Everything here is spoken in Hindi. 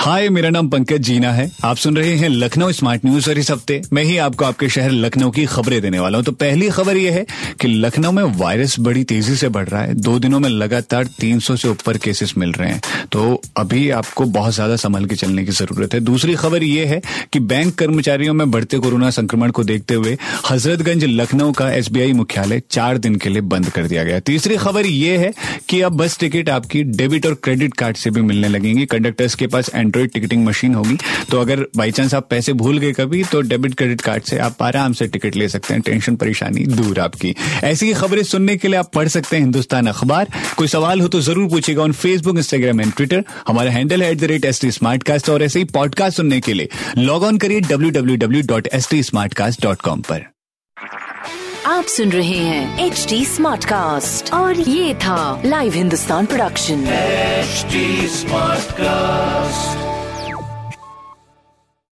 हाय, मेरा नाम पंकज जीना है। आप सुन रहे हैं लखनऊ स्मार्ट न्यूज़ और इस हफ़्ते मैं ही आपको आपके शहर लखनऊ की खबरें देने वाला हूँ। तो पहली खबर यह है कि लखनऊ में वायरस बड़ी तेज़ी से बढ़ रहा है। दो दिनों में लगातार 300 से ऊपर केसेस मिल रहे हैं। तो अभी आपको बहुत ज़्यादा संभल के चलने की ज़रूरत है। दूसरी खबर यह है कि बैंक कर्मचारियों में बढ़ते कोरोना संक्रमण को देखते हुए हजरतगंज लखनऊ का एसबीआई मुख्यालय चार दिन के लिए बंद कर दिया गया। तीसरी खबर यह है कि अब बस टिकट आपकी डेबिट और क्रेडिट कार्ड से भी मिलने लगेंगी। कंडक्टर्स के पास एंड्रॉइड टिकटिंग मशीन होगी। तो अगर बाई चांस आप पैसे भूल गए कभी तो डेबिट क्रेडिट कार्ड से आप आराम से टिकट ले सकते हैं। टेंशन परेशानी दूर आपकी। ऐसी ही खबरें सुनने के लिए आप पढ़ सकते हैं हिंदुस्तान अखबार। कोई सवाल हो तो ज़रूर पूछेगा on Facebook Instagram and Twitter हमारा हैंडल है at the rate S T Smartcast और ऐसे ही पॉडकास्ट सुनने के लिए लॉग ऑन करिए W W W dot S T Smartcast dot com पर। आप सुन रहे हैं एच डी स्मार्ट कास्ट और ये था live Hindustan production HD Smartcast.